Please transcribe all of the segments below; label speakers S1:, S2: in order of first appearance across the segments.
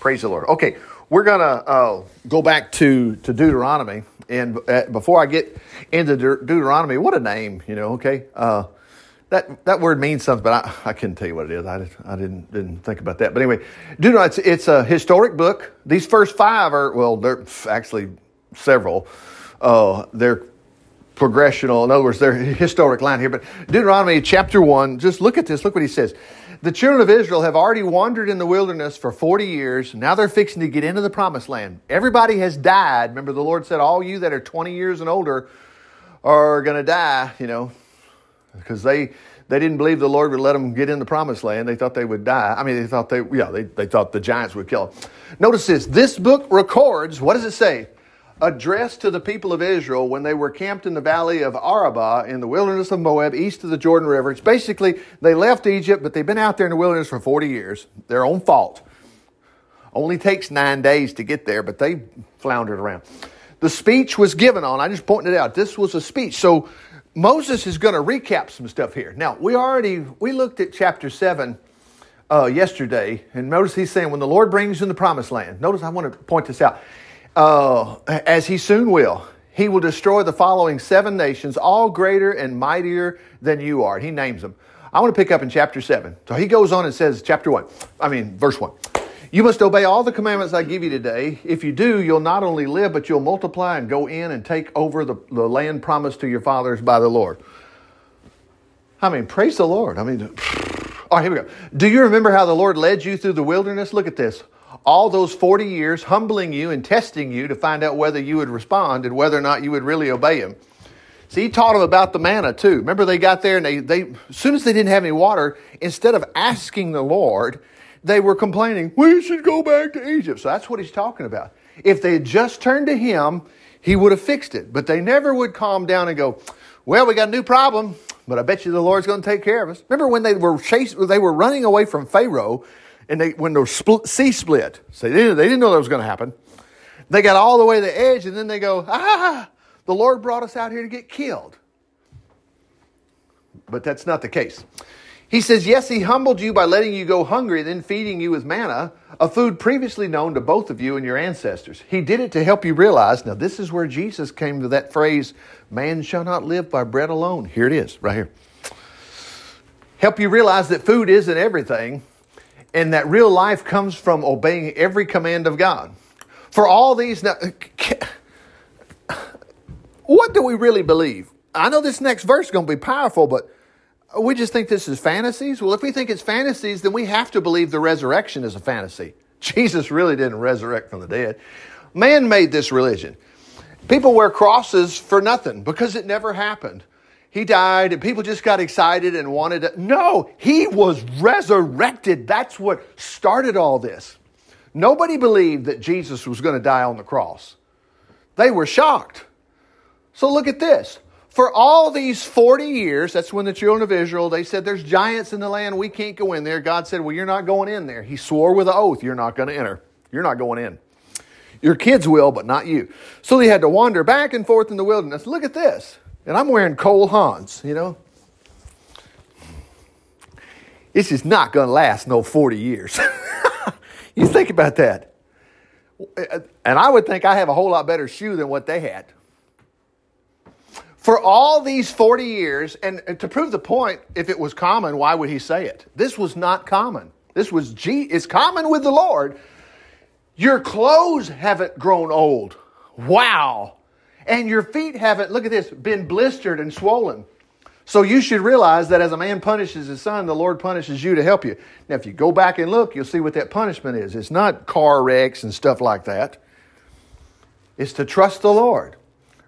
S1: Praise the Lord. Okay, we're going to uh, go back to, to Deuteronomy. And uh, before I get into De- Deuteronomy, what a name, you know, okay? Uh, that, that word means something, but I, I couldn't tell you what it is. I, I didn't, didn't think about that. But anyway, Deuteronomy, it's, it's a historic book. These first five are, well, they're actually several. Uh, they're progressional. In other words, they're historic line here. But Deuteronomy chapter 1, just look at this. Look what he says. The children of Israel have already wandered in the wilderness for 40 years. Now they're fixing to get into the promised land. Everybody has died. Remember, the Lord said, All you that are 20 years and older are going to die, you know, because they. They didn't believe the Lord would let them get in the promised land. They thought they would die. I mean, they thought they, yeah, they, they thought the giants would kill them. Notice this. This book records, what does it say? Addressed to the people of Israel when they were camped in the valley of Arabah in the wilderness of Moab, east of the Jordan River. It's basically they left Egypt, but they've been out there in the wilderness for 40 years. Their own fault. Only takes nine days to get there, but they floundered around. The speech was given on, I just pointed it out, this was a speech. So Moses is going to recap some stuff here. Now, we already, we looked at chapter 7 uh, yesterday, and notice he's saying, when the Lord brings you in the promised land. Notice I want to point this out uh, as he soon will, he will destroy the following seven nations, all greater and mightier than you are. He names them. I want to pick up in chapter 7. So he goes on and says, chapter 1, I mean, verse 1. You must obey all the commandments I give you today. If you do, you'll not only live, but you'll multiply and go in and take over the, the land promised to your fathers by the Lord. I mean, praise the Lord. I mean, all right, here we go. Do you remember how the Lord led you through the wilderness? Look at this all those 40 years humbling you and testing you to find out whether you would respond and whether or not you would really obey him. See, he taught them about the manna too. Remember, they got there and they, they as soon as they didn't have any water, instead of asking the Lord, they were complaining, we should go back to Egypt. So that's what he's talking about. If they had just turned to him, he would have fixed it. But they never would calm down and go, well, we got a new problem, but I bet you the Lord's going to take care of us. Remember when they were chased, they were running away from Pharaoh and they when the split, sea split, so they didn't, they didn't know that was going to happen. They got all the way to the edge, and then they go, ah, the Lord brought us out here to get killed. But that's not the case. He says, Yes, he humbled you by letting you go hungry, then feeding you with manna, a food previously known to both of you and your ancestors. He did it to help you realize. Now, this is where Jesus came to that phrase, man shall not live by bread alone. Here it is, right here. Help you realize that food isn't everything, and that real life comes from obeying every command of God. For all these, now, what do we really believe? I know this next verse is going to be powerful, but we just think this is fantasies. Well, if we think it's fantasies, then we have to believe the resurrection is a fantasy. Jesus really didn't resurrect from the dead. Man made this religion. People wear crosses for nothing because it never happened he died and people just got excited and wanted to. No, he was resurrected. That's what started all this. Nobody believed that Jesus was going to die on the cross. They were shocked. So look at this. For all these 40 years, that's when the children of Israel, they said, There's giants in the land, we can't go in there. God said, Well, you're not going in there. He swore with an oath, You're not going to enter. You're not going in. Your kids will, but not you. So they had to wander back and forth in the wilderness. Look at this. And I'm wearing Cole Haans, you know. This is not going to last no 40 years. you think about that. And I would think I have a whole lot better shoe than what they had. For all these 40 years, and, to prove the point, if it was common, why would he say it? This was not common. This was, G, it's common with the Lord. Your clothes haven't grown old. Wow and your feet haven't, look at this, been blistered and swollen. So you should realize that as a man punishes his son, the Lord punishes you to help you. Now, if you go back and look, you'll see what that punishment is. It's not car wrecks and stuff like that. It's to trust the Lord.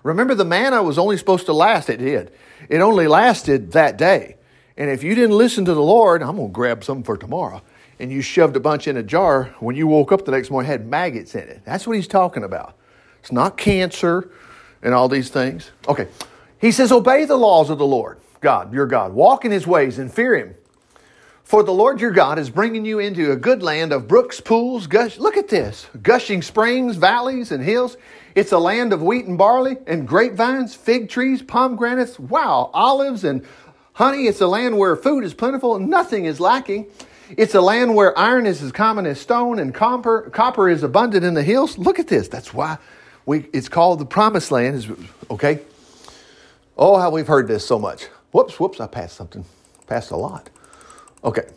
S1: Remember, the manna was only supposed to last, it did. It only lasted that day. And if you didn't listen to the Lord, I'm going to grab some for tomorrow, and you shoved a bunch in a jar, when you woke up the next morning, had maggots in it. That's what he's talking about. It's not cancer and all these things. Okay. He says, Obey the laws of the Lord, God, your God. Walk in his ways and fear him. For the Lord your God is bringing you into a good land of brooks, pools, gush. Look at this gushing springs, valleys, and hills. It's a land of wheat and barley and grapevines, fig trees, pomegranates, wow, olives and honey. It's a land where food is plentiful and nothing is lacking. It's a land where iron is as common as stone and copper, copper is abundant in the hills. Look at this. That's why we, it's called the promised land. Okay? Oh, how we've heard this so much. Whoops, whoops, I passed something. Passed a lot. Okay.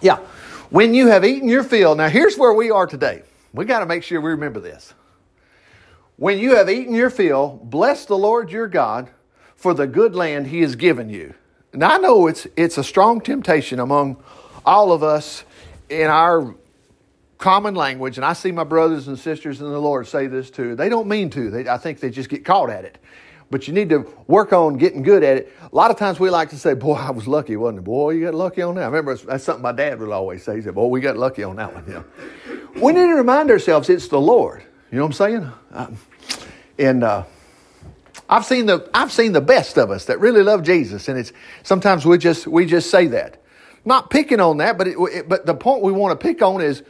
S1: Yeah. When you have eaten your fill, now here's where we are today. We got to make sure we remember this. When you have eaten your fill, bless the Lord your God for the good land he has given you. Now I know it's it's a strong temptation among all of us in our common language, and I see my brothers and sisters in the Lord say this too. They don't mean to. They, I think they just get caught at it. But you need to work on getting good at it. A lot of times we like to say, "Boy, I was lucky, wasn't it? Boy, you got lucky on that." I remember that's something my dad would always say. He said, "Boy, we got lucky on that one." Know, we need to remind ourselves it's the Lord. You know what I'm saying? Um, and uh, I've seen the I've seen the best of us that really love Jesus, and it's sometimes we just we just say that, not picking on that, but it, it, but the point we want to pick on is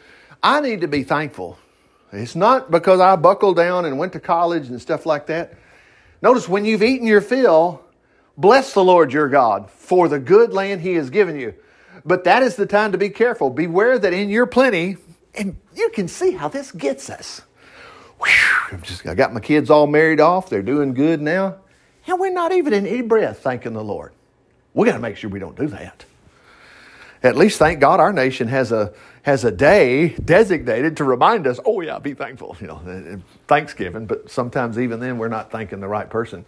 S1: I need to be thankful. It's not because I buckled down and went to college and stuff like that. Notice when you've eaten your fill, bless the Lord your God for the good land He has given you. But that is the time to be careful. Beware that in your plenty, and you can see how this gets us. Whew, just, I got my kids all married off. They're doing good now. And we're not even in any breath thanking the Lord. We got to make sure we don't do that. At least thank God our nation has a has a day designated to remind us, oh yeah, be thankful, you know, Thanksgiving, but sometimes even then we're not thanking the right person.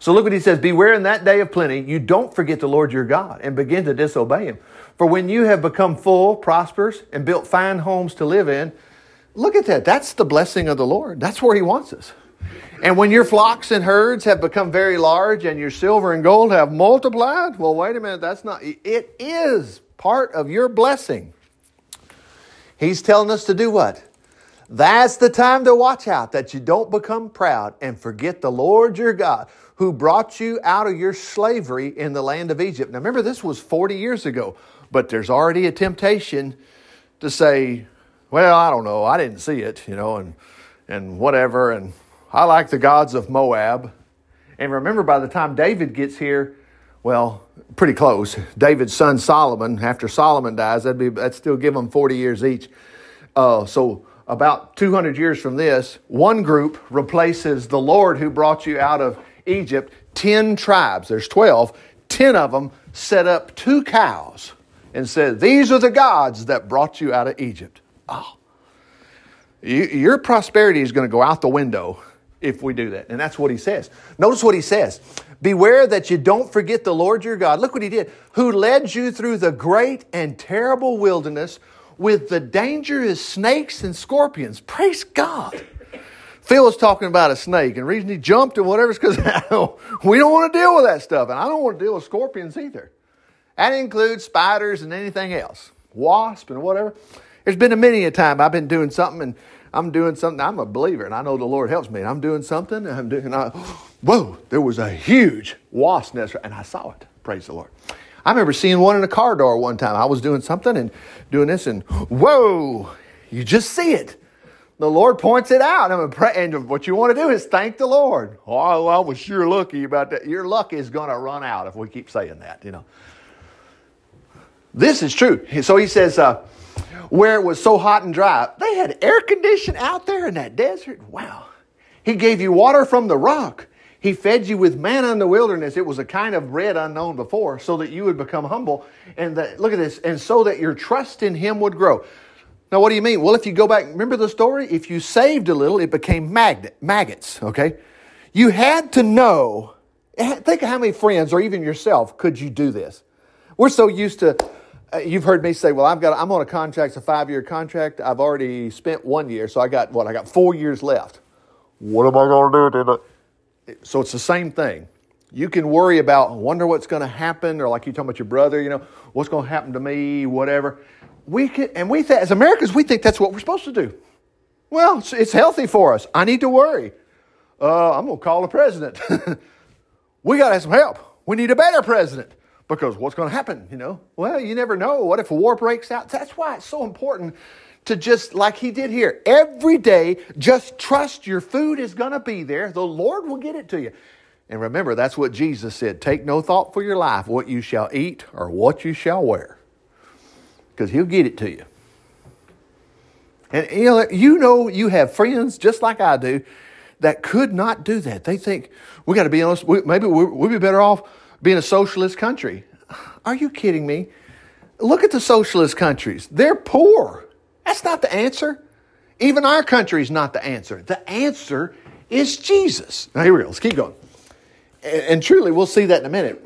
S1: So look what he says, beware in that day of plenty, you don't forget the Lord your God and begin to disobey him. For when you have become full, prosperous, and built fine homes to live in, Look at that. That's the blessing of the Lord. That's where He wants us. And when your flocks and herds have become very large and your silver and gold have multiplied, well, wait a minute, that's not, it is part of your blessing. He's telling us to do what? That's the time to watch out that you don't become proud and forget the Lord your God who brought you out of your slavery in the land of Egypt. Now remember, this was 40 years ago, but there's already a temptation to say, well, I don't know. I didn't see it, you know, and and whatever. And I like the gods of Moab. And remember, by the time David gets here, well, pretty close. David's son Solomon. After Solomon dies, that'd be that'd still give them forty years each. Uh, so about 200 years from this, one group replaces the Lord who brought you out of Egypt. 10 tribes, there's 12, 10 of them set up two cows and said, These are the gods that brought you out of Egypt. Oh, you, your prosperity is going to go out the window if we do that. And that's what he says. Notice what he says Beware that you don't forget the Lord your God. Look what he did, who led you through the great and terrible wilderness with the dangerous snakes and scorpions. Praise God. Phil was talking about a snake, and the reason he jumped and whatever is because we don't want to deal with that stuff, and I don't want to deal with scorpions either. That includes spiders and anything else, wasp and whatever. There's been a many a time I've been doing something and I'm doing something. I'm a believer and I know the Lord helps me. And I'm doing something and I'm doing, and I, whoa, there was a huge wasp nest and I saw it. Praise the Lord. I remember seeing one in a car door one time. I was doing something and doing this and whoa, you just see it. The Lord points it out. I'm pray, and what you want to do is thank the Lord. Oh, I was sure lucky about that. Your luck is going to run out if we keep saying that, you know. This is true. So he says, uh, where it was so hot and dry. They had air conditioning out there in that desert. Wow. He gave you water from the rock. He fed you with manna in the wilderness. It was a kind of bread unknown before, so that you would become humble. And that, look at this, and so that your trust in Him would grow. Now, what do you mean? Well, if you go back, remember the story? If you saved a little, it became magnet, maggots, okay? You had to know, think of how many friends or even yourself could you do this. We're so used to, you've heard me say, well, I've got, I'm on a contract, it's a five year contract. I've already spent one year, so I got what? I got four years left. What am I going to do? So it's the same thing. You can worry about, wonder what's going to happen, or like you talking about your brother, you know, what's going to happen to me, whatever. We can, and we, th- as Americans, we think that's what we're supposed to do. Well, it's, it's healthy for us. I need to worry. Uh, I'm going to call the president. we got to have some help. We need a better president because what's going to happen, you know? Well, you never know. What if a war breaks out? That's why it's so important to just, like he did here, every day, just trust your food is going to be there. The Lord will get it to you. And remember, that's what Jesus said take no thought for your life, what you shall eat or what you shall wear. because he'll get it to you. And you know, you have friends just like I do that could not do that. They think we got to be honest. Maybe we'd be better off being a socialist country. Are you kidding me? Look at the socialist countries. They're poor. That's not the answer. Even our country is not the answer. The answer is Jesus. Now, here we go. Let's keep going. And, truly, we'll see that in a minute.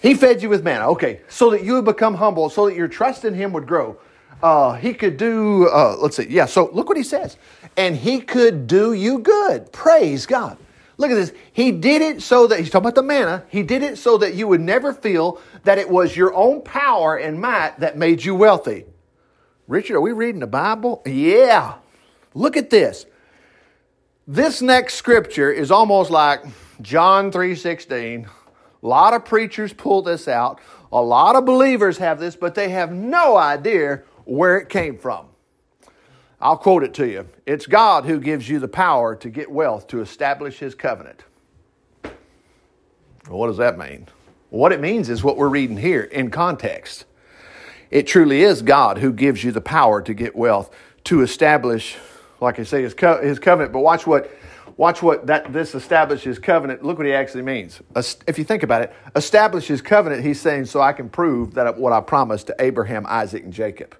S1: He fed you with manna. Okay. So that you would become humble, so that your trust in Him would grow. Uh, he could do, uh, let's see. Yeah. So look what He says. And He could do you good. Praise God. Look at this. He did it so that, he's talking about the manna, he did it so that you would never feel that it was your own power and might that made you wealthy. Richard, are we reading the Bible? Yeah. Look at this. This next scripture is almost like John 3:16. A lot of preachers pull this out. A lot of believers have this, but they have no idea where it came from. I'll quote it to you. It's God who gives you the power to get wealth to establish his covenant. What does that mean? What it means is what we're reading here in context. It truly is God who gives you the power to get wealth to establish, like I say, his, co- his covenant. But watch what, watch what that this establishes covenant. Look what he actually means. If you think about it, establish his covenant. He's saying, so I can prove that what I promised to Abraham, Isaac, and Jacob.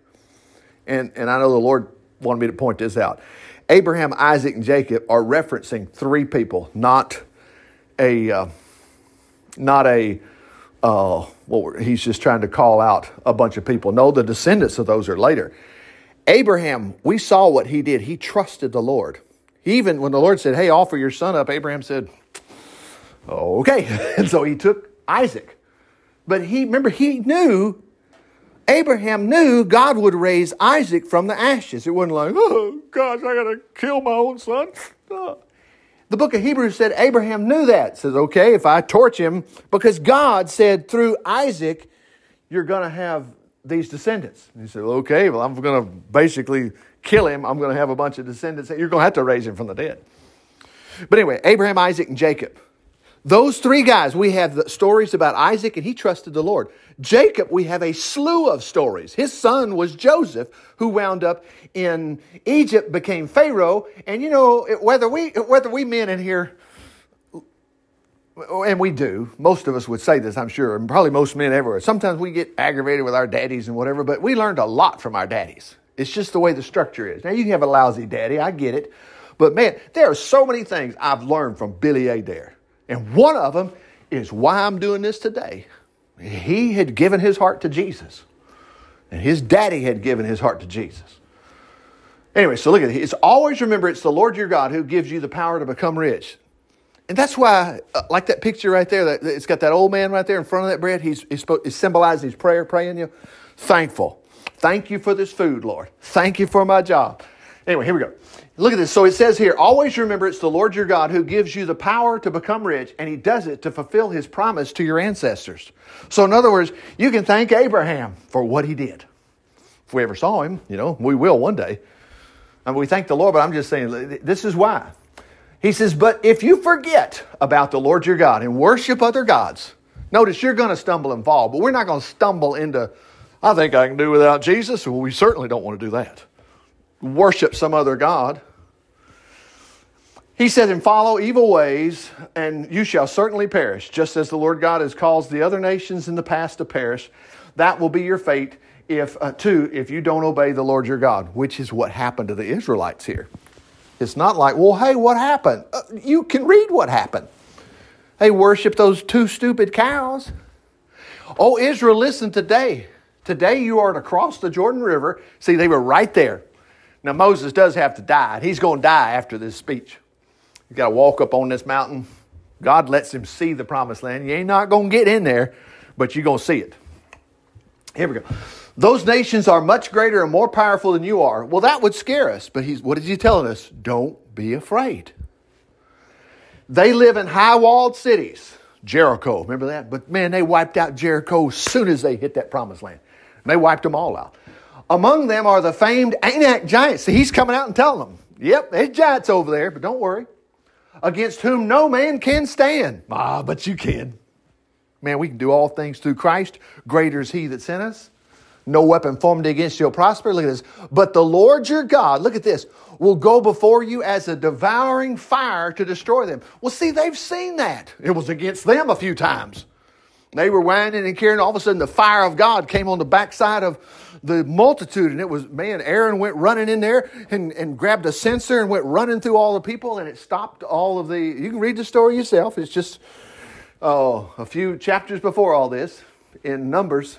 S1: And and I know the Lord wanted me to point this out. Abraham, Isaac, and Jacob are referencing three people, not a, uh, not a, uh, well, he's just trying to call out a bunch of people. No, the descendants of those are later. Abraham, we saw what he did. He trusted the Lord. Even, when the Lord said, hey, offer your son up, Abraham said, okay. and so he took Isaac. But he, remember, he knew Abraham knew God would raise Isaac from the ashes. It wasn't like, oh, gosh, I got to kill my own son. The book of Hebrews said Abraham knew that. Says, okay, if I torch him, because God said through Isaac, you're to have these descendants. And he said, okay, well, I'm to basically kill him. I'm to have a bunch of descendants. You're to have to raise him from the dead. But anyway, Abraham, Isaac, and Jacob. Those three guys, we have the stories about Isaac, and he trusted the Lord. Jacob, we have a slew of stories. His son was Joseph, who wound up in Egypt, became Pharaoh. And you know, whether we, whether we men in here, and we do, most of us would say this, I'm sure, and probably most men everywhere. Sometimes we get aggravated with our daddies and whatever, but we learned a lot from our daddies. It's just the way the structure is. Now, you can have a lousy daddy, I get it. But man, there are so many things I've learned from Billy Adair. And one of them is why I'm doing this today. He had given his heart to Jesus, and his daddy had given his heart to Jesus. Anyway, so look at it. It's always remember it's the Lord your God who gives you the power to become rich. And that's why, uh, like that picture right there, that it's got that old man right there in front of that bread. He's, he's, he's symbolizing his prayer, praying you. Thankful. Thank you for this food, Lord. Thank you for my job. Anyway, here we go. Look at this. So it says here, always remember it's the Lord your God who gives you the power to become rich, and he does it to fulfill his promise to your ancestors. So, in other words, you can thank Abraham for what he did. If we ever saw him, you know, we will one day. And we thank the Lord, but I'm just saying, this is why. He says, But if you forget about the Lord your God and worship other gods, notice you're going to stumble and fall, but we're not going to stumble into, I think I can do without Jesus. Well, we certainly don't want to do that worship some other God. He said, and follow evil ways, and you shall certainly perish, just as the Lord God has caused the other nations in the past to perish. That will be your fate if, uh, too, if you don't obey the Lord your God, which is what happened to the Israelites here. It's not like, well, hey, what happened? Uh, you can read what happened. They worship those two stupid cows. Oh, Israel, listen today. Today you are to cross the Jordan River. See, they were right there. Now, Moses does have to die. He's going to die after this speech. He's got to walk up on this mountain. God lets him see the promised land. You ain't not going to get in there, but you're going to see it. Here we go. Those nations are much greater and more powerful than you are. Well, that would scare us, but he's, what is he telling us? Don't be afraid. They live in high walled cities. Jericho, remember that? But man, they wiped out Jericho as soon as they hit that promised land. And they wiped them all out. Among them are the famed Anak giants. See, he's coming out and telling them, yep, there's giants over there, but don't worry. Against whom no man can stand. Ah, but you can. Man, we can do all things through Christ. Greater is he that sent us. No weapon formed against you will prosper. Look at this. But the Lord your God, look at this, will go before you as a devouring fire to destroy them. Well, see, they've seen that. It was against them a few times. They were whining and carrying. All of a sudden, the fire of God came on the backside of the multitude, and it was man. Aaron went running in there and, and grabbed a censer and went running through all the people, and it stopped all of the. You can read the story yourself. It's just oh, a few chapters before all this in Numbers.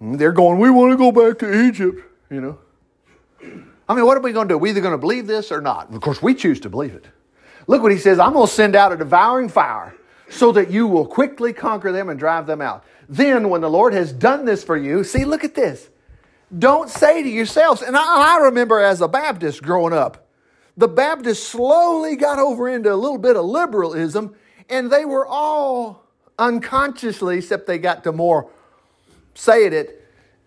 S1: Mm, they're going, we want to go back to Egypt, you know. I mean, what are we going to do? we either going to believe this or not. Of course, we choose to believe it. Look what he says I'm going to send out a devouring fire so that you will quickly conquer them and drive them out. Then, when the Lord has done this for you, see, look at this. Don't say to yourselves, and I, I remember as a Baptist growing up, the Baptists slowly got over into a little bit of liberalism, and they were all unconsciously, except they got to more saying it,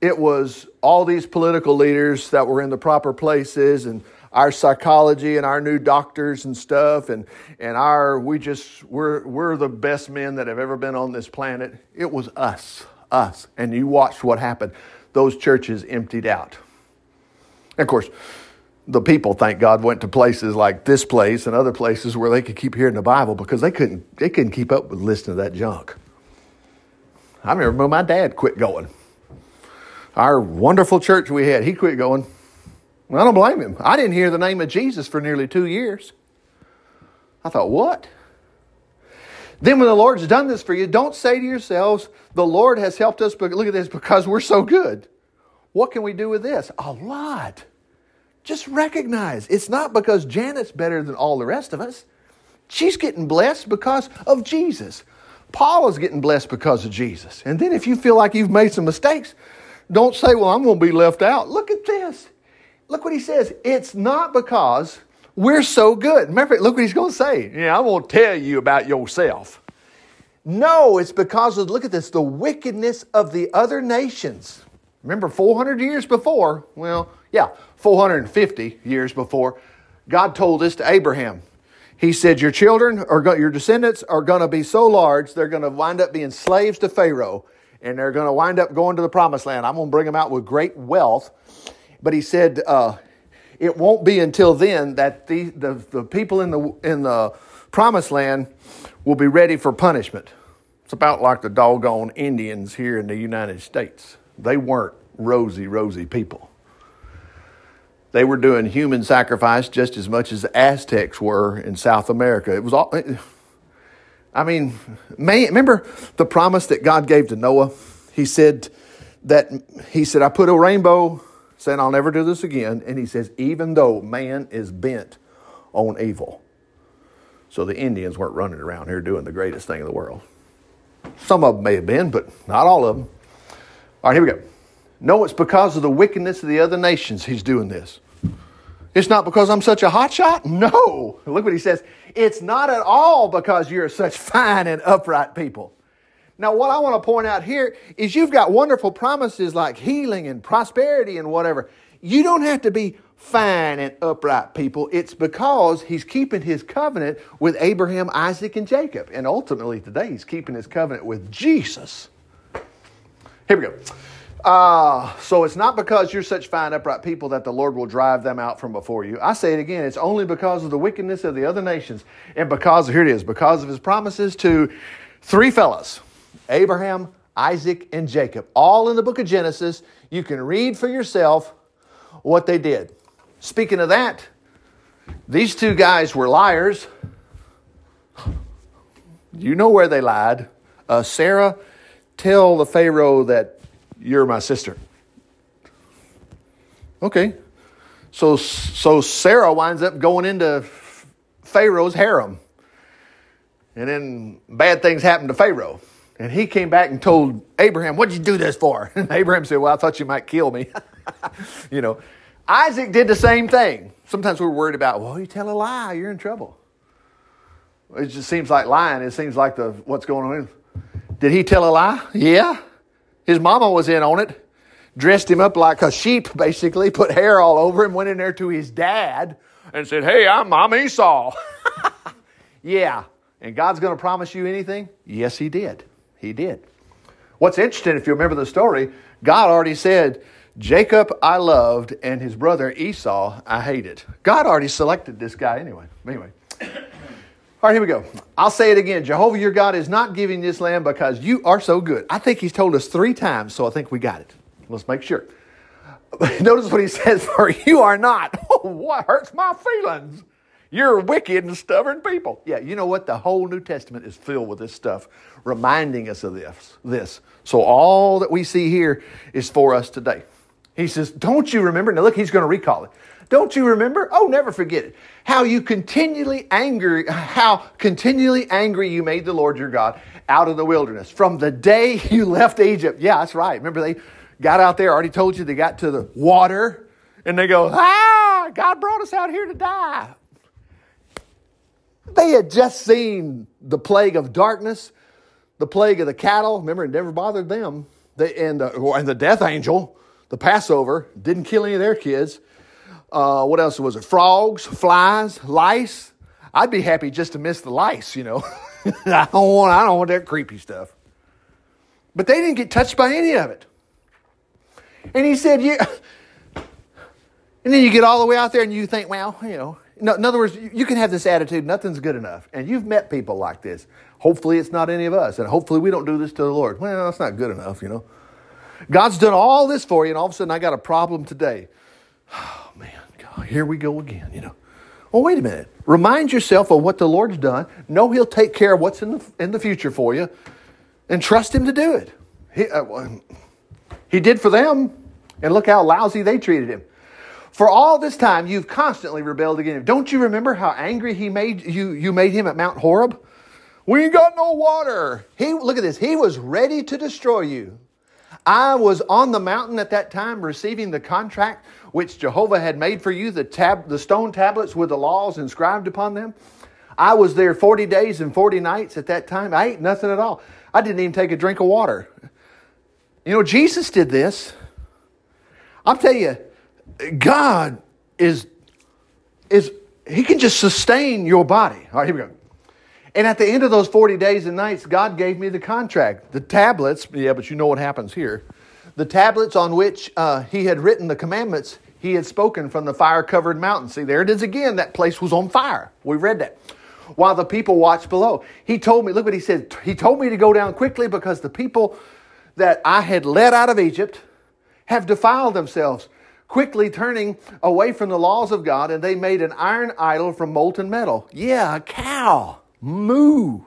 S1: it was all these political leaders that were in the proper places and our psychology and our new doctors and stuff and, and our we just we're we're the best men that have ever been on this planet. It was us, us. And you watched what happened. Those churches emptied out. And of course, the people, thank God, went to places like this place and other places where they could keep hearing the Bible because they couldn't they couldn't keep up with listening to that junk. I remember my dad quit going. Our wonderful church we had, he quit going. I don't blame him. I didn't hear the name of Jesus for nearly two years. I thought, what? Then, when the Lord's done this for you, don't say to yourselves, the Lord has helped us, but look at this, because we're so good. What can we do with this? A lot. Just recognize it's not because Janet's better than all the rest of us. She's getting blessed because of Jesus. Paul is getting blessed because of Jesus. And then if you feel like you've made some mistakes, don't say, well, I'm going to be left out. Look at this. Look what he says. It's not because we're so good. Remember, look what he's going to say. Yeah, going to tell you about yourself. No, it's because of, look at this, the wickedness of the other nations. Remember, 400 years before, well, yeah, 450 years before, God told this to Abraham. He said, Your children or your descendants are going to be so large, they're going to wind up being slaves to Pharaoh, and they're going to wind up going to the promised land. I'm going to bring them out with great wealth. But he said, uh, It won't be until then that the, the, the people in the, in the promised land will be ready for punishment. It's about like the doggone Indians here in the United States. They weren't rosy, rosy people. They were doing human sacrifice just as much as the Aztecs were in South America. It was all. I mean, man, remember the promise that God gave to Noah? He said that he said, "I put a rainbow, saying I'll never do this again." And he says, even though man is bent on evil, so the Indians weren't running around here doing the greatest thing in the world. Some of them may have been, but not all of them. All right, here we go. No, it's because of the wickedness of the other nations he's doing this. It's not because I'm such a hotshot. No. Look what he says. It's not at all because you're such fine and upright people. Now, what I want to point out here is you've got wonderful promises like healing and prosperity and whatever. You don't have to be fine and upright people. It's because he's keeping his covenant with Abraham, Isaac, and Jacob. And ultimately, today, he's keeping his covenant with Jesus. Here we go. Uh, so it's not because you're such fine, upright people that the Lord will drive them out from before you. I say it again, it's only because of the wickedness of the other nations and because, here it is, because of his promises to three fellows Abraham, Isaac, and Jacob. All in the book of Genesis. You can read for yourself what they did. Speaking of that, these two guys were liars. You know where they lied. Uh, Sarah, tell the Pharaoh that you're my sister. Okay. So, so Sarah winds up going into Pharaoh's harem. And then bad things happen to Pharaoh. And he came back and told Abraham, What'd you do this for? And Abraham said, Well, I thought you might kill me. you know, Isaac did the same thing. Sometimes we're worried about, Well, you tell a lie, you're in trouble. It just seems like lying. It seems like the what's going on. Did he tell a lie? Yeah. His mama was in on it, dressed him up like a sheep, basically, put hair all over him, went in there to his dad and said, Hey, I'm Mom Esau. yeah. And God's going to promise you anything? Yes, He did. He did. What's interesting, if you remember the story, God already said, Jacob I loved and his brother Esau I hated. God already selected this guy anyway. Anyway. All right, here we go. I'll say it again. Jehovah your God is not giving this land because you are so good. I think he's told us three times, so I think we got it. Let's make sure. Notice what he says, for you are not. Oh, what hurts my feelings? You're wicked and stubborn people. Yeah, you know what? The whole New Testament is filled with this stuff, reminding us of this. This. So all that we see here is for us today. He says, Don't you remember? Now look, he's going to recall it. Don't you remember? Oh, never forget it. How you continually angry, how continually angry you made the Lord your God out of the wilderness from the day you left Egypt. Yeah, that's right. Remember they got out there, already told you they got to the water and they go, ah, God brought us out here to die. They had just seen the plague of darkness, the plague of the cattle. Remember, it never bothered them. They, and, uh, and the death angel, the Passover, didn't kill any of their kids. Uh, what else was it? Frogs, flies, lice. I'd be happy just to miss the lice, you know. I don't want I don't want that creepy stuff. But they didn't get touched by any of it. And he said, "Yeah." And then you get all the way out there and you think, well, you know, in other words, you can have this attitude, nothing's good enough. And you've met people like this. Hopefully, it's not any of us. And hopefully, we don't do this to the Lord. Well, that's not good enough, you know. God's done all this for you, and all of a sudden, I got a problem today. Oh, man, God, here we go again, you know. Well, wait a minute. Remind yourself of what the Lord's done. Know He'll take care of what's in the, in the future for you, and trust Him to do it. He, uh, he did for them, and look how lousy they treated Him. For all this time, you've constantly rebelled against him. Don't you remember how angry he made you, you made him at Mount Horeb? We ain't got no water. He, look at this. He was ready to destroy you. I was on the mountain at that time receiving the contract which Jehovah had made for you, the, tab, the stone tablets with the laws inscribed upon them. I was there 40 days and 40 nights at that time. I ate nothing at all. I didn't even take a drink of water. You know, Jesus did this. I'll tell you, God is, is He can just sustain your body. All right, here we go. And at the end of those 40 days and nights, God gave me the contract. The tablets, yeah, but you know what happens here. The tablets on which uh, He had written the commandments, He had spoken from the fire covered mountain. See, there it is again. That place was on fire. We read that. While the people watched below, He told me, look what He said. He told me to go down quickly because the people that I had led out of Egypt have defiled themselves quickly turning away from the laws of God, and they made an iron idol from molten metal. Yeah, a cow. Moo.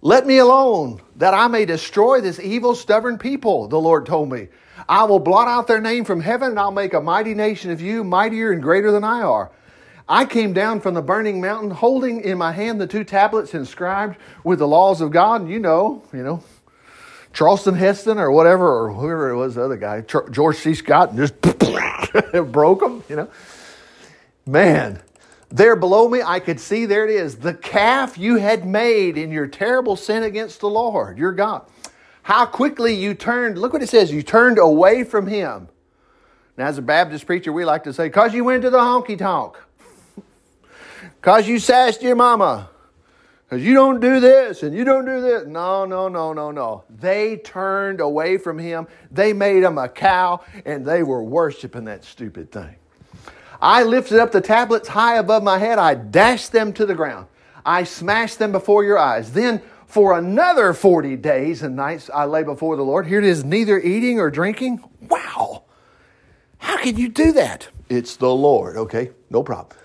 S1: Let me alone, that I may destroy this evil, stubborn people, the Lord told me. I will blot out their name from heaven, and I'll make a mighty nation of you, mightier and greater than I are. I came down from the burning mountain, holding in my hand the two tablets inscribed with the laws of God. You know, you know, Charleston Heston or whatever, or whoever it was, the other guy, George C. Scott, and just broke them, you know. Man, there below me, I could see there it is, the calf you had made in your terrible sin against the Lord, your God. How quickly you turned, look what it says, you turned away from him. Now, as a Baptist preacher, we like to say, because you went to the honky tonk, because you sassed your mama, because you don't do this and you don't do this. No, no, no, no, no. They turned away from him. They made him a cow and they were worshiping that stupid thing. I lifted up the tablets high above my head. I dashed them to the ground. I smashed them before your eyes. Then for another 40 days and nights I lay before the Lord. Here it is, neither eating or drinking. Wow. How can you do that? It's the Lord. Okay, no problem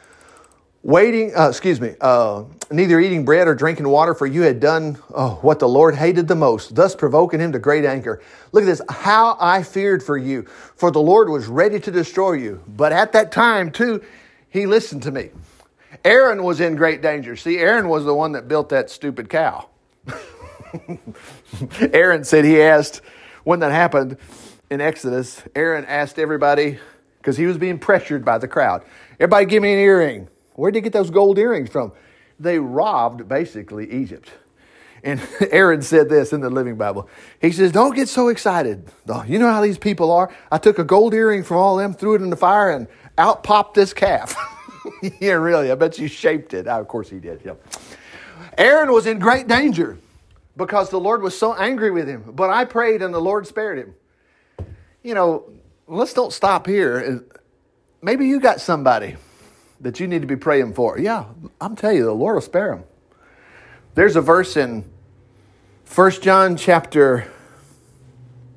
S1: waiting, uh, excuse me, uh, neither eating bread or drinking water, for you had done oh, what the Lord hated the most, thus provoking him to great anger. Look at this, how I feared for you, for the Lord was ready to destroy you. But at that time, too, he listened to me. Aaron was in great danger. See, Aaron was the one that built that stupid cow. Aaron said he asked, when that happened in Exodus, Aaron asked everybody, because he was being pressured by the crowd, everybody give me an earring. Where did he get those gold earrings from? They robbed basically Egypt. And Aaron said this in the Living Bible. He says, Don't get so excited. You know how these people are. I took a gold earring from all of them, threw it in the fire, and out popped this calf. yeah, really. I bet you shaped it. Ah, of course he did. Yep. Aaron was in great danger. because the Lord was so angry with him. But I prayed and the Lord spared him. You know, let's don't stop here. Maybe you got somebody that you need to be praying for. Yeah, I'm telling you, the Lord will spare him. There's a verse in 1 John chapter,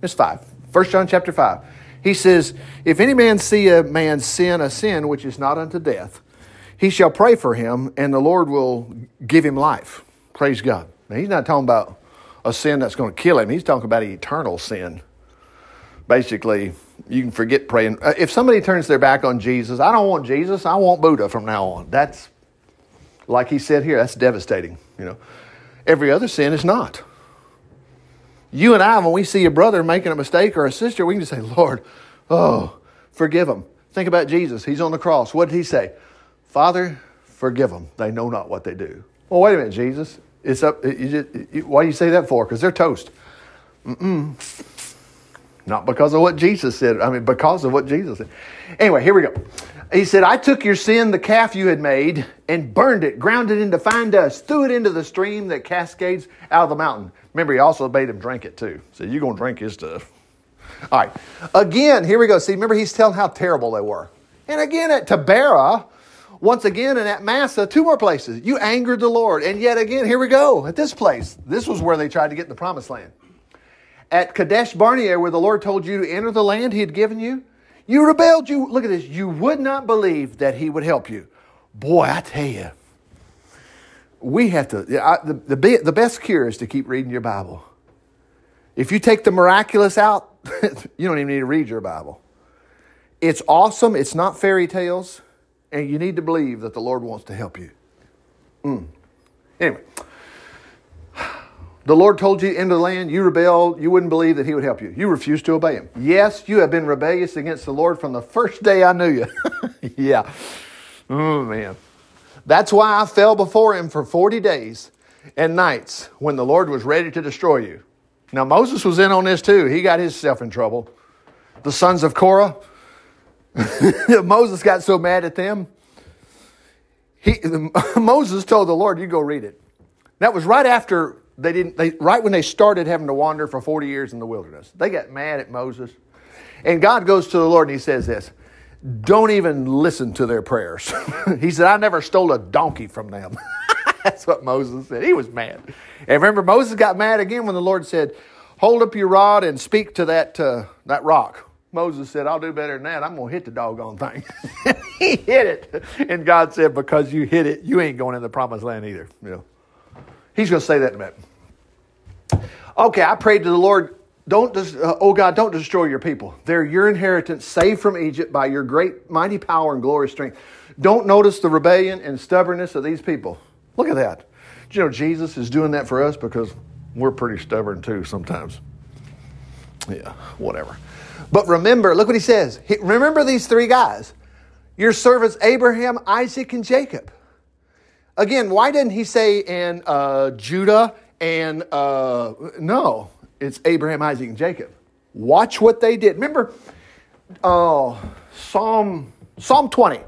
S1: it's 5. 1 John chapter 5. He says, If any man see a man sin a sin which is not unto death, he shall pray for him, and the Lord will give him life. Praise God. Now, he's not talking about a sin that's going to kill him, he's talking about eternal sin. Basically, you can forget praying. Uh, if somebody turns their back on Jesus, I don't want Jesus, I want Buddha from now on. That's, like he said here, that's devastating. You know, every other sin is not. You and I, when we see a brother making a mistake or a sister, we can just say, Lord, oh, forgive them. Think about Jesus. He's on the cross. What did he say? Father, forgive them. They know not what they do. Well, wait a minute, Jesus. It's up. You just, you, why do you say that for? Because they're toast. Mm-mm. Not because of what Jesus said. I mean, because of what Jesus said. Anyway, here we go. He said, I took your sin, the calf you had made, and burned it, ground it into fine dust, threw it into the stream that cascades out of the mountain. Remember, he also made him drink it too. So you're going to drink his stuff. All right. Again, here we go. See, remember, he's telling how terrible they were. And again, at Taberah, once again, and at Massah, two more places. You angered the Lord. And yet again, here we go at this place. This was where they tried to get in the promised land. At Kadesh Barnea, where the Lord told you to enter the land he had given you, you rebelled. You look at this. You would not believe that he would help you. Boy, I tell you, we have to. I, the, the, the best cure is to keep reading your Bible. If you take the miraculous out, you don't even need to read your Bible. It's awesome. It's not fairy tales. And you need to believe that the Lord wants to help you. Mm. Anyway, the Lord told you into the land, you rebelled, you wouldn't believe that He would help you. You refused to obey Him. Yes, you have been rebellious against the Lord from the first day I knew you. yeah. Oh, man. That's why I fell before Him for 40 days and nights when the Lord was ready to destroy you. Now, Moses was in on this too. He got himself in trouble. The sons of Korah, Moses got so mad at them. He, Moses told the Lord, "You go read it." That was right after they didn't. They, right when they started having to wander for forty years in the wilderness, they got mad at Moses, and God goes to the Lord and He says this: "Don't even listen to their prayers." he said, "I never stole a donkey from them." That's what Moses said. He was mad, and remember, Moses got mad again when the Lord said, "Hold up your rod and speak to that uh, that rock." Moses said, I'll do better than that. I'm going to hit the doggone thing. he hit it. And God said, Because you hit it, you ain't going in the promised land either. You know. He's going to say that in a minute. Okay, I prayed to the Lord, don't des- uh, oh God, don't destroy your people. They're your inheritance, saved from Egypt by your great, mighty power and glorious strength. Don't notice the rebellion and stubbornness of these people. Look at that. Do you know Jesus is doing that for us because we're pretty stubborn too sometimes. Yeah, whatever. But remember, look what he says. He, remember these three guys your servants Abraham, Isaac, and Jacob. Again, why didn't he say and uh, Judah and uh, no? It's Abraham, Isaac, and Jacob. Watch what they did. Remember, uh, Psalm Psalm twenty.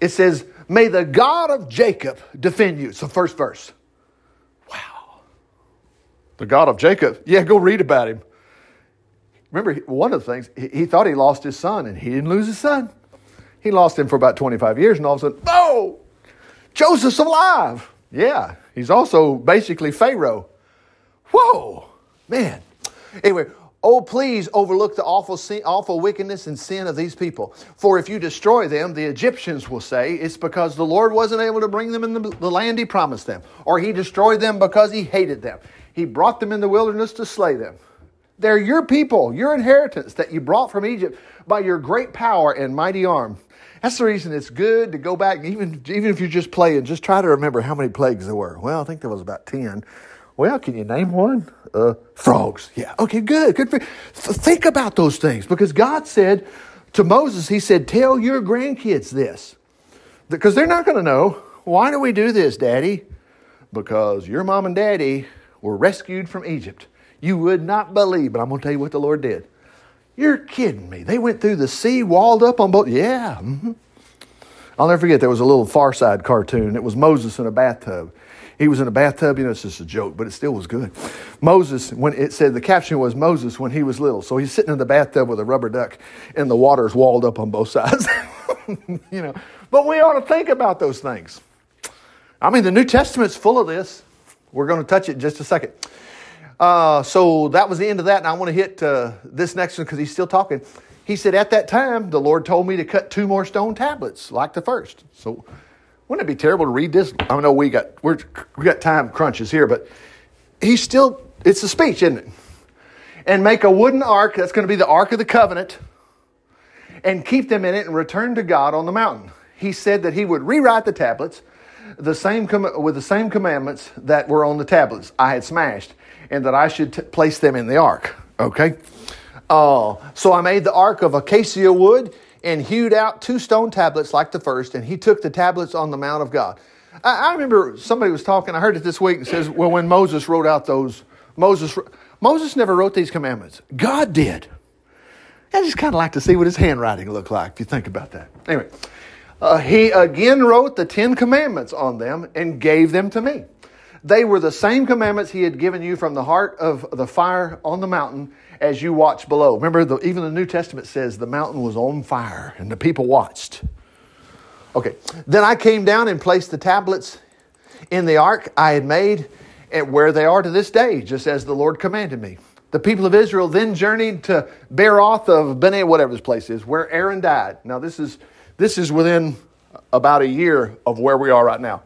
S1: It says, "May the God of Jacob defend you." It's the first verse. Wow. The God of Jacob. Yeah, go read about him. Remember, one of the things, he thought he lost his son, and he didn't lose his son. He lost him for about 25 years, and all of a sudden, oh, Joseph's alive. Yeah, he's also basically Pharaoh. Whoa, man. Anyway, oh, please overlook the awful, sin, awful wickedness and sin of these people. For if you destroy them, the Egyptians will say it's because the Lord wasn't able to bring them in the, the land he promised them, or he destroyed them because he hated them. He brought them in the wilderness to slay them. They're your people, your inheritance that you brought from Egypt by your great power and mighty arm. That's the reason it's good to go back, even, even if you're just playing, just try to remember how many plagues there were. Well, I think there was about 10. Well, can you name one? Uh, frogs. Yeah. Okay, good. Good. For, think about those things because God said to Moses, He said, Tell your grandkids this. Because they're not going to know. Why do we do this, Daddy? Because your mom and daddy were rescued from Egypt. You would not believe, but I'm going to tell you what the Lord did. You're kidding me. They went through the sea, walled up on both. Yeah. Mm-hmm. I'll never forget, there was a little Far Side cartoon. It was Moses in a bathtub. He was in a bathtub. You know, it's just a joke, but it still was good. Moses, when it said the caption was Moses when he was little. So he's sitting in the bathtub with a rubber duck and the water's walled up on both sides. you know, but we ought to think about those things. I mean, the New Testament's full of this. We're going to touch it in just a second. Uh, so that was the end of that, and I want to hit uh, this next one because he's still talking. He said, At that time, the Lord told me to cut two more stone tablets like the first. So wouldn't it be terrible to read this? I know we got we're, we got time crunches here, but he's still it's a speech, isn't it? And make a wooden ark. That's going to be the ark of the covenant, and keep them in it and return to God on the mountain. He said that he would rewrite the tablets, the same com- with the same commandments that were on the tablets I had smashed, and that I should t- place them in the ark. Okay. Uh, so I made the ark of acacia wood and hewed out two stone tablets like the first, and he took the tablets on the Mount of God. I, I remember somebody was talking, I heard it this week, and says, well, when Moses wrote out those, Moses, Moses never wrote these commandments. God did. I just kind of like to see what his handwriting looked like, if you think about that. Anyway, uh, he again wrote the Ten Commandments on them and gave them to me. They were the same commandments he had given you from the heart of the fire on the mountain as you watch below. Remember, the, even the New Testament says the mountain was on fire and the people watched. Okay, then I came down and placed the tablets in the ark I had made and where they are to this day, just as the Lord commanded me. The people of Israel then journeyed to Beeroth of Bene, whatever this place is, where Aaron died. Now, this is, this is within about a year of where we are right now.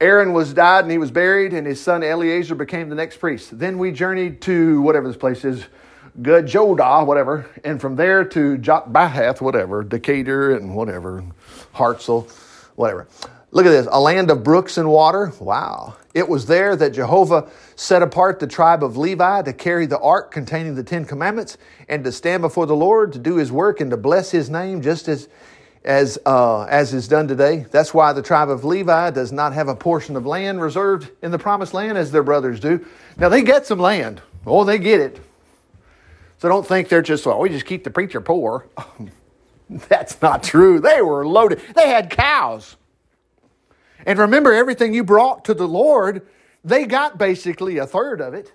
S1: Aaron was died and he was buried, and his son Eleazar became the next priest. Then we journeyed to whatever this place is, Gajodah, whatever, and from there to Jotbahath, whatever, Decatur and whatever, Hartzell, whatever. Look at this, a land of brooks and water. Wow. It was there that Jehovah set apart the tribe of Levi to carry the ark containing the Ten Commandments and to stand before the Lord to do his work and to bless his name, just as as, uh, as is done today. That's why the tribe of Levi does not have a portion of land reserved in the promised land as their brothers do. Now, they get some land. Oh, they get it. So don't think they're just, well, we just keep the preacher poor. That's not true. They were loaded, they had cows. And remember, everything you brought to the Lord, they got basically a third of it,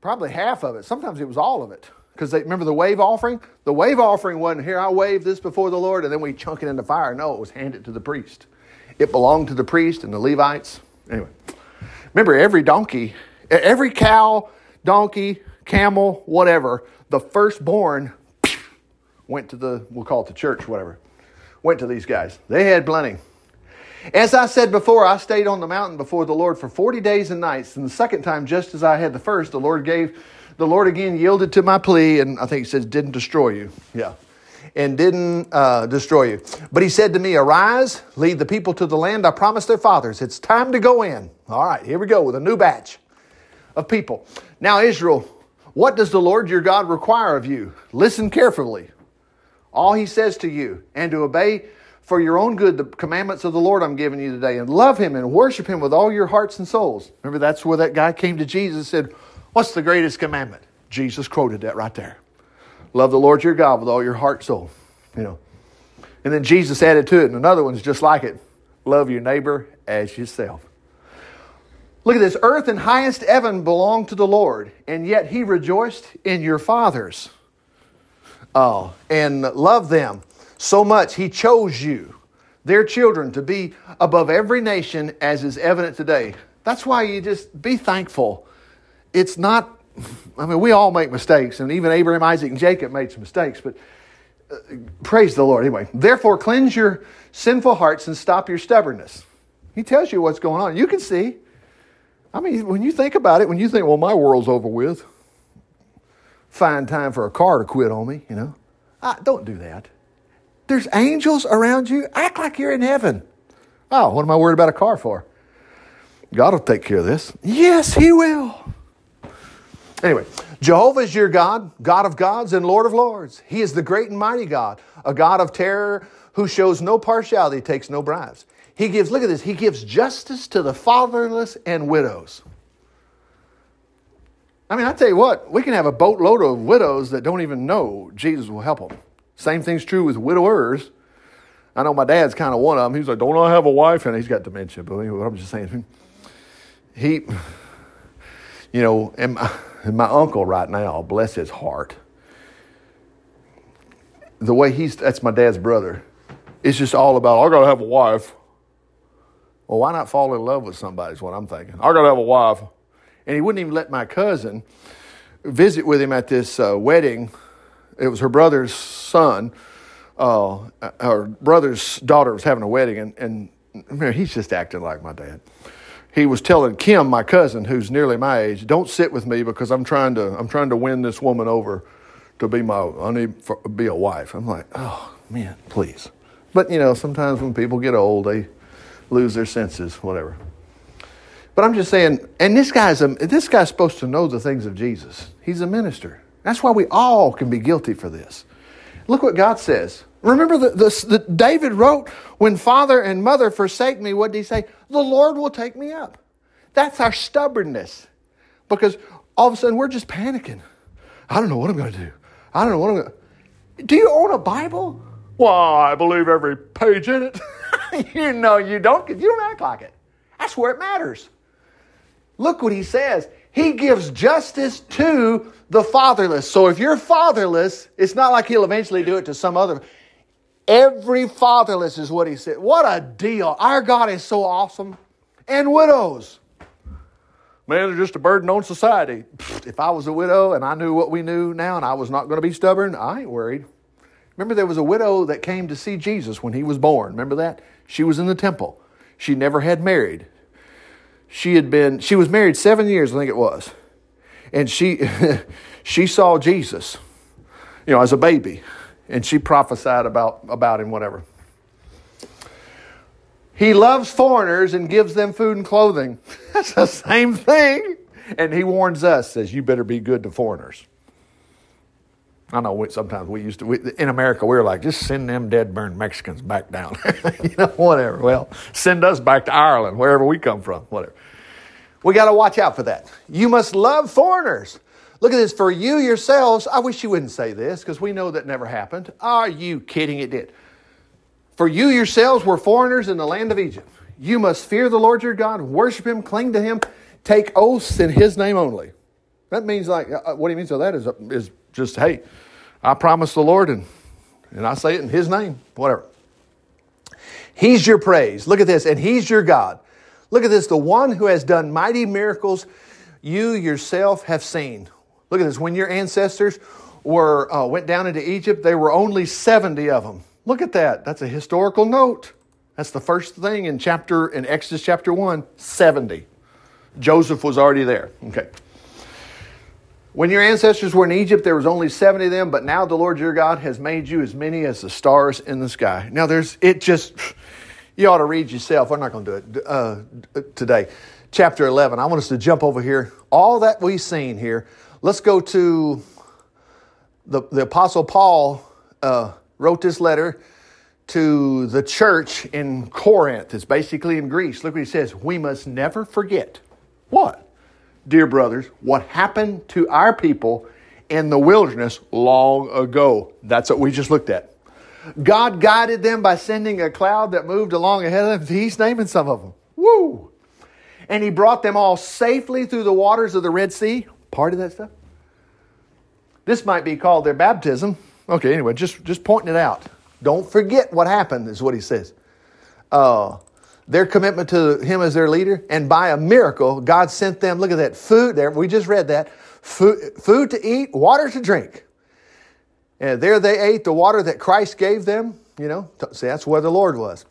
S1: probably half of it. Sometimes it was all of it. Because they remember the wave offering? The wave offering wasn't here, I wave this before the Lord, and then we chunk it in the fire. No, it was handed to the priest. It belonged to the priest and the Levites. Anyway, remember every donkey, every cow, donkey, camel, whatever, the firstborn went to the, we'll call it the church, whatever, went to these guys. They had plenty. As I said before, I stayed on the mountain before the Lord for 40 days and nights. And the second time, just as I had the first, the Lord gave the Lord again yielded to my plea, and I think he says, didn't destroy you. Yeah. And didn't uh, destroy you. But he said to me, Arise, lead the people to the land I promised their fathers. It's time to go in. All right, here we go with a new batch of people. Now, Israel, what does the Lord your God require of you? Listen carefully. All he says to you, and to obey for your own good the commandments of the Lord I'm giving you today, and love him and worship him with all your hearts and souls. Remember, that's where that guy came to Jesus and said, What's the greatest commandment? Jesus quoted that right there. Love the Lord your God with all your heart, soul. You know. And then Jesus added to it, and another one's just like it. Love your neighbor as yourself. Look at this. Earth and highest heaven belong to the Lord, and yet he rejoiced in your fathers. Oh, and loved them so much he chose you, their children, to be above every nation, as is evident today. That's why you just be thankful it's not, I mean, we all make mistakes, and even Abraham, Isaac, and Jacob made some mistakes, but uh, praise the Lord anyway. Therefore, cleanse your sinful hearts and stop your stubbornness. He tells you what's going on. You can see. I mean, when you think about it, when you think, well, my world's over with, find time for a car to quit on me, you know. I, don't do that. There's angels around you. Act like you're in heaven. Oh, what am I worried about a car for? God will take care of this. Yes, He will. Anyway, Jehovah is your God, God of gods and Lord of lords. He is the great and mighty God, a God of terror who shows no partiality, takes no bribes. He gives, look at this, he gives justice to the fatherless and widows. I mean, I tell you what, we can have a boatload of widows that don't even know Jesus will help them. Same thing's true with widowers. I know my dad's kind of one of them. He's like, "Don't I have a wife?" And he's got dementia. But anyway, I'm just saying, he, you know, my, and my uncle right now, bless his heart, the way he's that's my dad's brother. It's just all about I gotta have a wife. Well, why not fall in love with somebody? Is what I'm thinking. I gotta have a wife, and he wouldn't even let my cousin visit with him at this uh, wedding. It was her brother's son. Uh, her brother's daughter was having a wedding, and, and he's just acting like my dad. He was telling Kim, my cousin, who's nearly my age, "Don't sit with me because I'm trying to I'm trying to win this woman over to be my I need to be a wife." I'm like, "Oh man, please." But you know, sometimes when people get old, they lose their senses, whatever. But I'm just saying, and this guy's a, this guy's supposed to know the things of Jesus. He's a minister. That's why we all can be guilty for this. Look what God says. Remember the, the, the David wrote, "When father and mother forsake me, what did he say? The Lord will take me up." That's our stubbornness, because all of a sudden we're just panicking. I don't know what I'm going to do. I don't know what I'm going. to... Do you own a Bible? Well, I believe every page in it. you know you don't. You don't act like it. That's where it matters. Look what he says. He gives justice to the fatherless. So if you're fatherless, it's not like he'll eventually do it to some other. Every fatherless is what he said. What a deal. Our God is so awesome. And widows. Man, they're just a burden on society. If I was a widow and I knew what we knew now and I was not going to be stubborn, I ain't worried. Remember, there was a widow that came to see Jesus when he was born. Remember that? She was in the temple. She never had married. She had been, she was married seven years, I think it was. And she, she saw Jesus, you know, as a baby. And she prophesied about, about him, whatever. He loves foreigners and gives them food and clothing. That's the same thing. And he warns us, says, you better be good to foreigners. I know sometimes we used to, we, in America, we were like, just send them dead burned Mexicans back down. you know, whatever. Well, send us back to Ireland, wherever we come from, whatever. We got to watch out for that. You must love foreigners. Look at this. For you yourselves, I wish you wouldn't say this because we know that never happened. Are you kidding? It did. For you yourselves were foreigners in the land of Egypt. You must fear the Lord your God, worship him, cling to him, take oaths in his name only. That means like, uh, what he means by that is, is just, hey, I promise the Lord and, and I say it in His name, whatever. He's your praise. Look at this. And He's your God. Look at this. The one who has done mighty miracles you yourself have seen. Look at this. When your ancestors were uh, went down into Egypt, there were only 70 of them. Look at that. That's a historical note. That's the first thing in chapter in Exodus chapter 1, 70. Joseph was already there. Okay. When your ancestors were in Egypt, there was only 70 of them, but now the Lord your God has made you as many as the stars in the sky. Now, there's, it just, you ought to read yourself. We're not going to do it uh, today. Chapter 11. I want us to jump over here. All that we've seen here. Let's go to the, the Apostle Paul uh, wrote this letter to the church in Corinth. It's basically in Greece. Look what he says. We must never forget. What? dear brothers, what happened to our people in the wilderness long ago. That's what we just looked at. God guided them by sending a cloud that moved along ahead of them. He's naming some of them. Woo! And he brought them all safely through the waters of the Red Sea. Part of that stuff. This might be called their baptism. Okay, anyway, just, just pointing it out. Don't forget what happened, is what he says. Uh, their commitment to him as their leader, and by a miracle, God sent them, look at that, food there, we just read that, food, food to eat, water to drink. And there they ate the water that Christ gave them, you know, see, that's where the Lord was.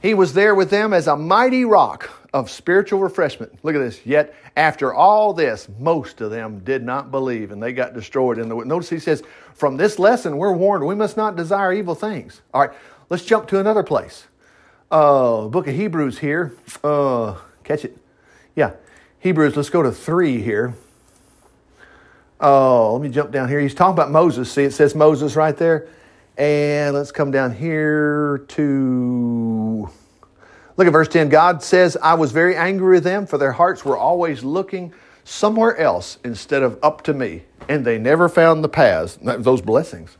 S1: He was there with them as a mighty rock of spiritual refreshment. Look at this. Yet, after all this, most of them did not believe and they got destroyed in the. Notice he says, from this lesson, we're warned we must not desire evil things. All right, let's jump to another place uh, book of Hebrews here. Uh, catch it. Yeah, Hebrews. Let's go to three here. Oh, let me jump down here. He's talking about Moses. See, it says Moses right there. And let's come down here to look at verse 10. God says, I was very angry with them, for their hearts were always looking somewhere else instead of up to me. And they never found the paths, those blessings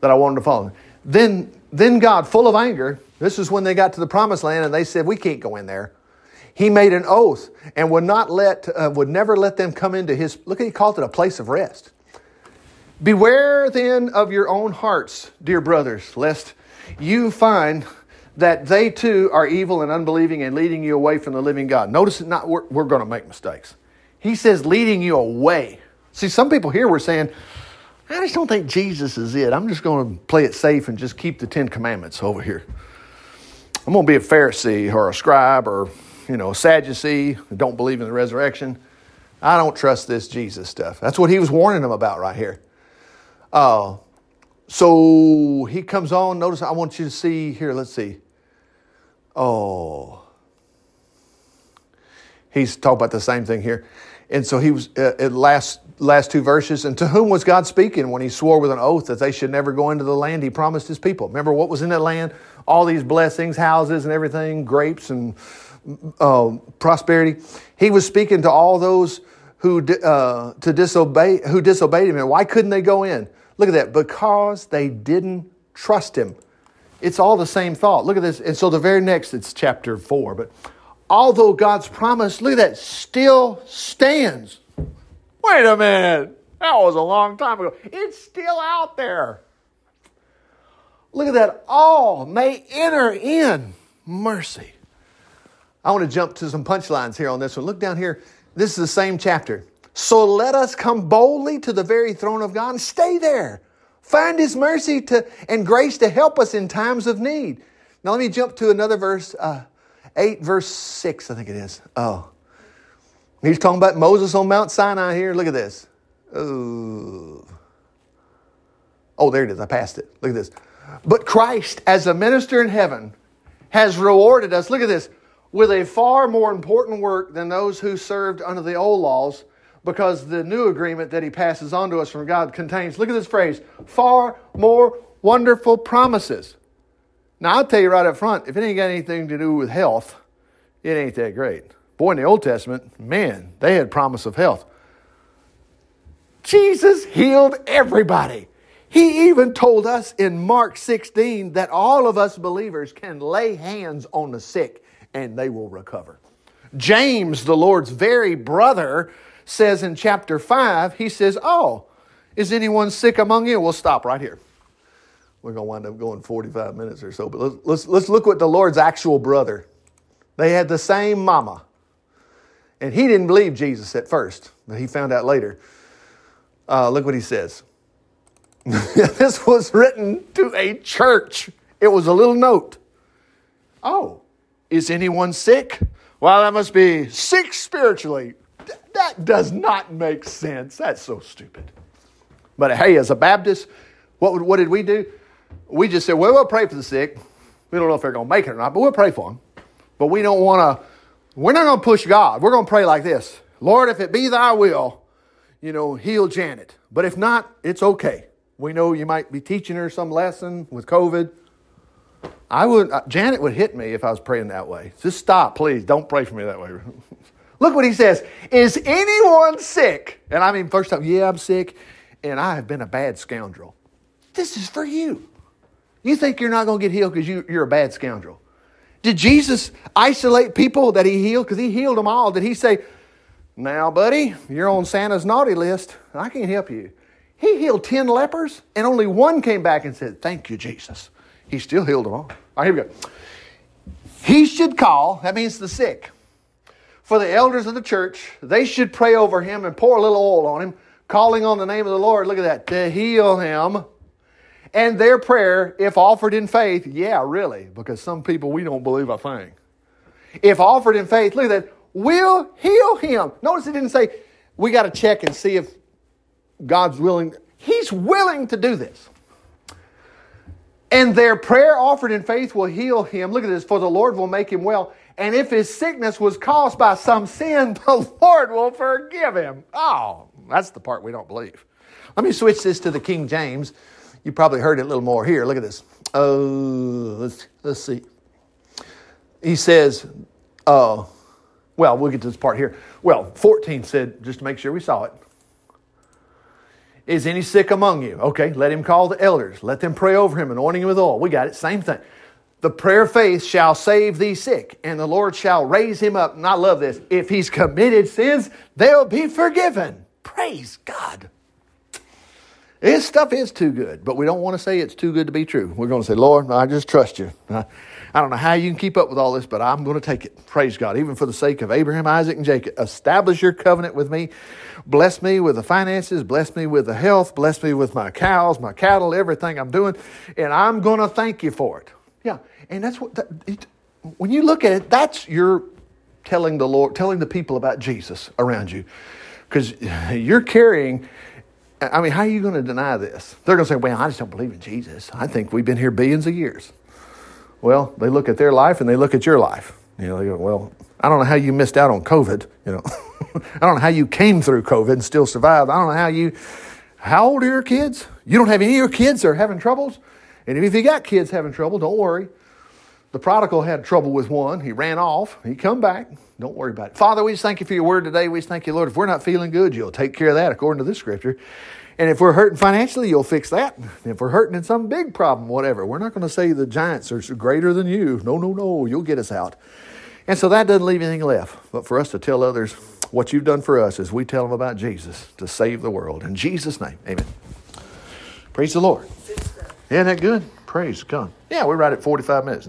S1: that I wanted to follow. Then then God, full of anger, this is when they got to the promised land and they said, We can't go in there. He made an oath and would not let, uh, would never let them come into his, look, he called it a place of rest. Beware then of your own hearts, dear brothers, lest you find that they too are evil and unbelieving and leading you away from the living God. Notice it not, we're, we're going to make mistakes. He says leading you away. See, some people here were saying, I just don't think Jesus is it. I'm just going to play it safe and just keep the Ten Commandments over here. I'm going to be a Pharisee or a scribe or, you know, a Sadducee don't believe in the resurrection. I don't trust this Jesus stuff. That's what he was warning them about right here. Uh, so he comes on. Notice, I want you to see here. Let's see. Oh, he's talking about the same thing here. And so he was uh, at last last two verses. And to whom was God speaking when he swore with an oath that they should never go into the land he promised his people? Remember what was in that land? All these blessings, houses, and everything, grapes and uh, prosperity. He was speaking to all those who uh, to disobey who disobeyed him. And why couldn't they go in? Look at that. Because they didn't trust him. It's all the same thought. Look at this. And so the very next, it's chapter four. But although God's promise, look at that, still stands. Wait a minute. That was a long time ago. It's still out there. Look at that. All may enter in mercy. I want to jump to some punchlines here on this one. Look down here. This is the same chapter. So let us come boldly to the very throne of God and stay there. Find His mercy to, and grace to help us in times of need. Now let me jump to another verse, uh, 8, verse 6, I think it is. Oh. He's talking about Moses on Mount Sinai here. Look at this. Oh. Oh, there it is. I passed it. Look at this. But Christ, as a minister in heaven, has rewarded us, look at this, with a far more important work than those who served under the old laws because the new agreement that he passes on to us from God contains, look at this phrase, far more wonderful promises. Now, I'll tell you right up front, if it ain't got anything to do with health, it ain't that great. Boy, in the Old Testament, man, they had promise of health. Jesus healed everybody. He even told us in Mark 16 that all of us believers can lay hands on the sick and they will recover. James, the Lord's very brother, says in chapter 5, he says, Oh, is anyone sick among you? We'll stop right here. We're going to wind up going 45 minutes or so, but let's, let's, let's look at the Lord's actual brother. They had the same mama. And he didn't believe Jesus at first, but he found out later. Uh, look what he says. this was written to a church. It was a little note. Oh, is anyone sick? Well, that must be sick spiritually. That does not make sense. That's so stupid. But hey, as a Baptist, what, what did we do? We just said, well, we'll pray for the sick. We don't know if they're going to make it or not, but we'll pray for them. But we don't want to, we're not going to push God. We're going to pray like this Lord, if it be thy will, you know, heal Janet. But if not, it's okay. We know you might be teaching her some lesson with COVID. I would, uh, Janet would hit me if I was praying that way. Just stop, please. Don't pray for me that way. Look what he says. Is anyone sick? And I mean, first time, yeah, I'm sick, and I have been a bad scoundrel. This is for you. You think you're not going to get healed because you, you're a bad scoundrel. Did Jesus isolate people that he healed? Because he healed them all. Did he say, now, buddy, you're on Santa's naughty list. And I can't help you. He healed 10 lepers, and only one came back and said, Thank you, Jesus. He still healed them all. All right, here we go. He should call, that means the sick for the elders of the church. They should pray over him and pour a little oil on him, calling on the name of the Lord. Look at that, to heal him. And their prayer, if offered in faith, yeah, really, because some people we don't believe a thing. If offered in faith, look at that, will heal him. Notice it didn't say we got to check and see if God's willing. He's willing to do this. And their prayer offered in faith will heal him. Look at this, for the Lord will make him well. And if his sickness was caused by some sin, the Lord will forgive him. Oh, that's the part we don't believe. Let me switch this to the King James. You probably heard it a little more here. Look at this. Oh, let's, let's see. He says, uh, well, we'll get to this part here. Well, 14 said, just to make sure we saw it. Is any sick among you? Okay, let him call the elders. Let them pray over him, anointing him with oil. We got it. Same thing. The prayer of faith shall save thee sick, and the Lord shall raise him up. And I love this. If he's committed sins, they'll be forgiven. Praise God. This stuff is too good, but we don't want to say it's too good to be true. We're going to say, Lord, I just trust you. I, I don't know how you can keep up with all this, but I'm going to take it. Praise God. Even for the sake of Abraham, Isaac, and Jacob, establish your covenant with me. Bless me with the finances. Bless me with the health. Bless me with my cows, my cattle, everything I'm doing. And I'm going to thank you for it. Yeah. And that's what, that, it, when you look at it, that's your telling the Lord, telling the people about Jesus around you. Because you're carrying I mean, how are you going to deny this? They're going to say, well, I just don't believe in Jesus. I think we've been here billions of years. Well, they look at their life and they look at your life. You know, they go, well, I don't know how you missed out on COVID. You know, I don't know how you came through COVID and still survived. I don't know how you, how old are your kids? You don't have any of your kids that are having troubles? And if you got kids having trouble, don't worry. The prodigal had trouble with one. He ran off. He come back. Don't worry about it. Father, we just thank you for your word today. We just thank you, Lord. If we're not feeling good, you'll take care of that according to this scripture. And if we're hurting financially, you'll fix that. If we're hurting in some big problem, whatever, we're not going to say the giants are greater than you. No, no, no. You'll get us out. And so that doesn't leave anything left but for us to tell others what you've done for us as we tell them about Jesus to save the world. In Jesus' name, amen. Praise the Lord. Isn't that good? Praise God. Yeah, we're right at 45 minutes.